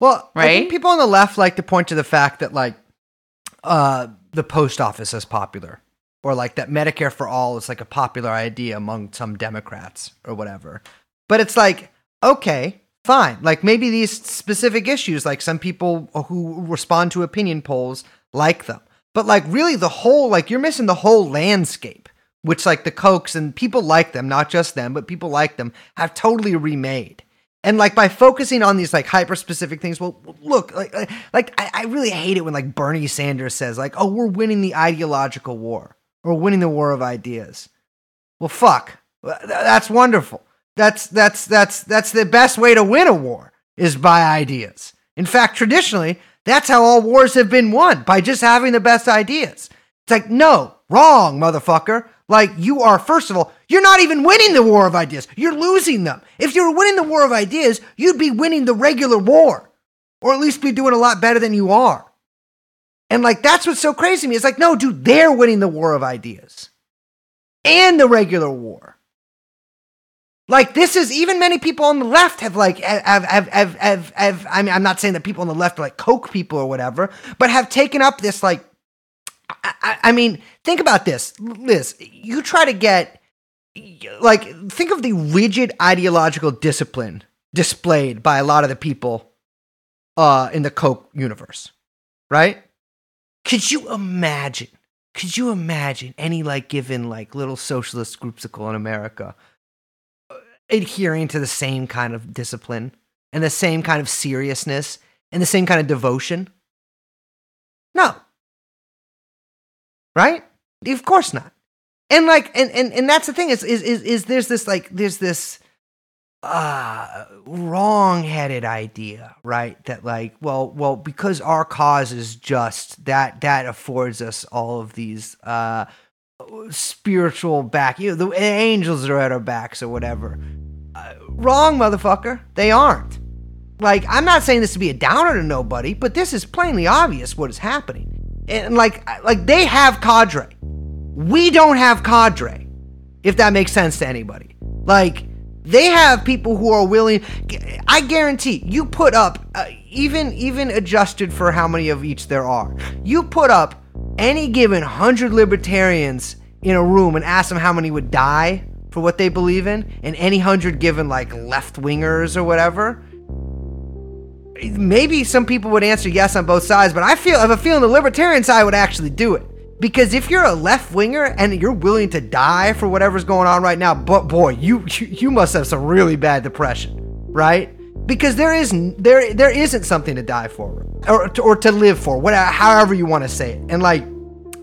Well, I think Right? people on the left like to point to the fact that like uh the post office is popular. Or like that Medicare for all is like a popular idea among some Democrats or whatever. But it's like, okay, fine. Like maybe these specific issues, like some people who respond to opinion polls like them. But like really the whole like you're missing the whole landscape, which like the Kochs and people like them, not just them, but people like them, have totally remade. And like by focusing on these like hyper specific things, well, look, like, like- I, I really hate it when like Bernie Sanders says like, "Oh, we're winning the ideological war, or winning the war of ideas." Well, fuck, that's wonderful. That's that's that's that's the best way to win a war is by ideas. In fact, traditionally, that's how all wars have been won by just having the best ideas. It's like, no, wrong, motherfucker. Like, you are, first of all, you're not even winning the war of ideas. You're losing them. If you were winning the war of ideas, you'd be winning the regular war, or at least be doing a lot better than you are. And, like, that's what's so crazy to me. It's like, no, dude, they're winning the war of ideas and the regular war. Like this is even many people on the left have like have have have have, have I mean I'm not saying that people on the left are like Koch people or whatever, but have taken up this like I, I, mean think about this, Liz. You try to get like think of the rigid ideological discipline displayed by a lot of the people uh in the Koch universe, right? Could you imagine? Could you imagine any like given like little socialist groupuscule in America adhering to the same kind of discipline and the same kind of seriousness and the same kind of devotion? No. Right? Of course not. And like and and, and that's the thing is, is is is there's this like there's this uh wrong-headed idea, right? That like well well because our cause is just that that affords us all of these uh spiritual back. You know, the angels are at our backs or whatever. Uh, wrong, motherfucker. They aren't. Like, I'm not saying this to be a downer to nobody, but this is plainly obvious what is happening. And like, like they have cadre. We don't have cadre. If that makes sense to anybody. Like, they have people who are willing. I guarantee you put up uh, even even adjusted for how many of each there are. You put up any given hundred libertarians in a room and ask them how many would die for what they believe in, and any hundred given like left wingers or whatever. Maybe some people would answer yes on both sides, but I feel I have a feeling the libertarian side would actually do it. Because if you're a left winger and you're willing to die for whatever's going on right now, but boy, you you, must have some really bad depression, right? Because there is there there isn't something to die for or to, or to live for, whatever however you want to say it. And like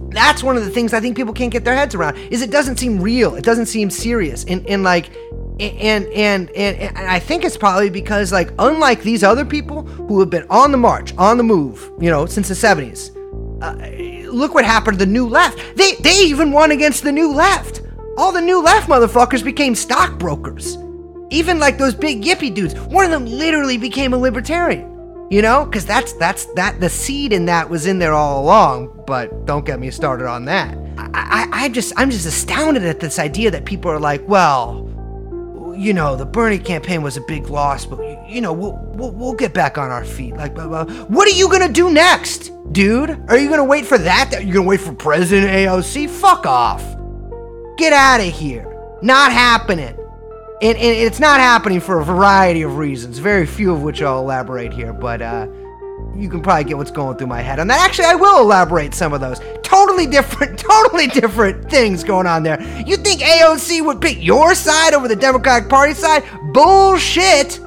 that's one of the things I think people can't get their heads around is it doesn't seem real. It doesn't seem serious. And and like and and and, and I think it's probably because like unlike these other people who have been on the march, on the move, you know, since the 70s. Uh, look what happened to the new left. They they even won against the new left. All the new left motherfuckers became stockbrokers. Even like those big Yippie dudes. One of them literally became a libertarian. You know, because that's that's that the seed in that was in there all along. But don't get me started on that. I, I I just I'm just astounded at this idea that people are like, well, you know, the Bernie campaign was a big loss, but you know, we'll we'll, we'll get back on our feet. Like, blah, blah. what are you gonna do next, dude? Are you gonna wait for that? Are you gonna wait for President AOC? Fuck off. Get out of here. Not happening. And, and it's not happening for a variety of reasons, very few of which I'll elaborate here, but uh, you can probably get what's going through my head on that. Actually, I will elaborate some of those. Totally different, totally different things going on there. You think AOC would pick your side over the Democratic Party side? Bullshit.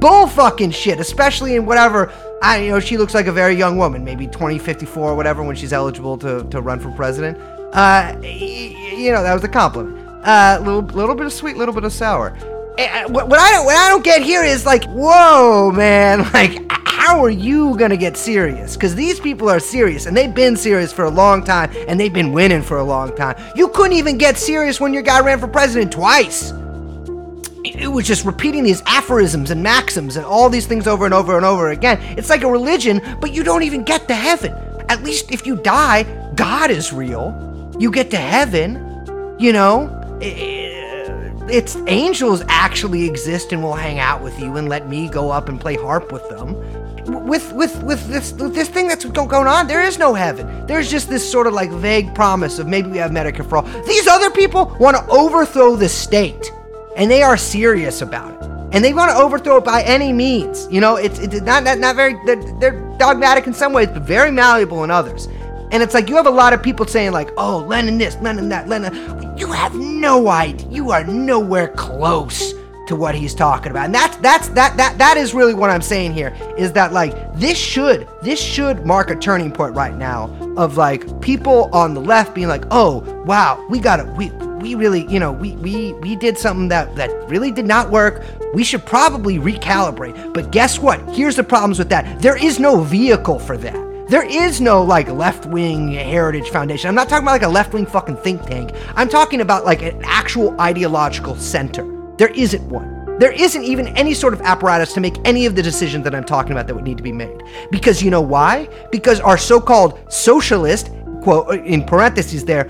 Bull fucking shit, especially in whatever. I you know she looks like a very young woman, maybe 20, 54 or whatever when she's eligible to, to run for president. Uh, you know that was a compliment. Uh, little little bit of sweet, little bit of sour. Eh, What, what I don't what I don't get here is like, whoa, man, like how are you gonna get serious? Because these people are serious, and they've been serious for a long time, and they've been winning for a long time. You couldn't even get serious when your guy ran for president twice. It was just repeating these aphorisms and maxims and all these things over and over and over again. It's like a religion, but you don't even get to heaven. At least if you die, God is real. You get to heaven, you know. It's angels actually exist and will hang out with you and let me go up and play harp with them. With with with this with this thing that's going on, there is no heaven. There's just this sort of like vague promise of maybe we have Medicare for all. These other people want to overthrow the state, and they are serious about it. And they want to overthrow it by any means. You know, it's it's not not, not very they're, they're dogmatic in some ways, but very malleable in others. And it's like you have a lot of people saying like, "Oh, Lenin this, Lenin that, Lenin." You have no idea. You are nowhere close to what he's talking about. And that's that's that that that is really what I'm saying here is that like this should this should mark a turning point right now of like people on the left being like, "Oh, wow, we got to we we really, you know, we we we did something that that really did not work. We should probably recalibrate." But guess what? Here's the problems with that. There is no vehicle for that. There is no like left wing heritage foundation. I'm not talking about like a left wing fucking think tank. I'm talking about like an actual ideological center. There isn't one. There isn't even any sort of apparatus to make any of the decisions that I'm talking about that would need to be made. Because you know why? Because our so called socialist, quote, in parentheses there,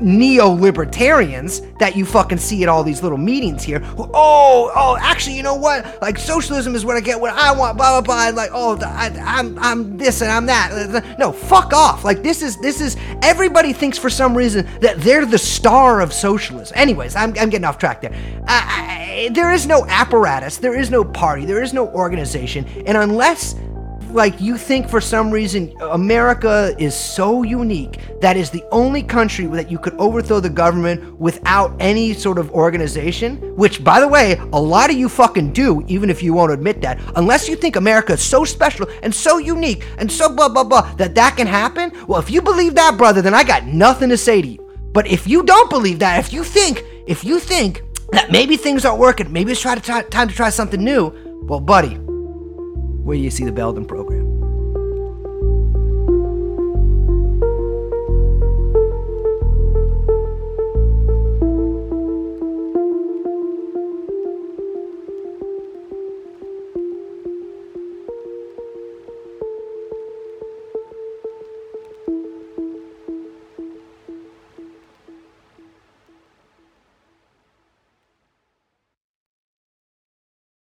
neo-libertarians that you fucking see at all these little meetings here. Oh, oh, actually, you know what? Like socialism is what I get what I want. Blah blah blah. Like, oh, I, I'm I'm this and I'm that. No, fuck off. Like this is this is everybody thinks for some reason that they're the star of socialism. Anyways, I'm I'm getting off track there. I, I, there is no apparatus. There is no party. There is no organization. And unless like you think for some reason America is so unique that is the only country that you could overthrow the government without any sort of organization, which by the way, a lot of you fucking do, even if you won't admit that. Unless you think America is so special and so unique and so blah blah blah that that can happen. Well, if you believe that, brother, then I got nothing to say to you. But if you don't believe that, if you think, if you think that maybe things aren't working, maybe it's try to try, time to try something new, well, buddy, where do you see the Belden program.